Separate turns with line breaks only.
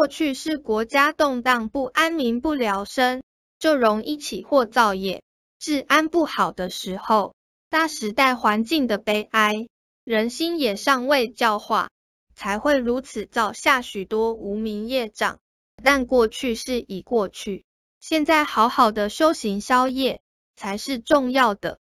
过去是国家动荡不安、民不聊生，就容易起祸造业。治安不好的时候，大时代环境的悲哀，人心也尚未教化，才会如此造下许多无名业障。但过去是已过去，现在好好的修行消业才是重要的。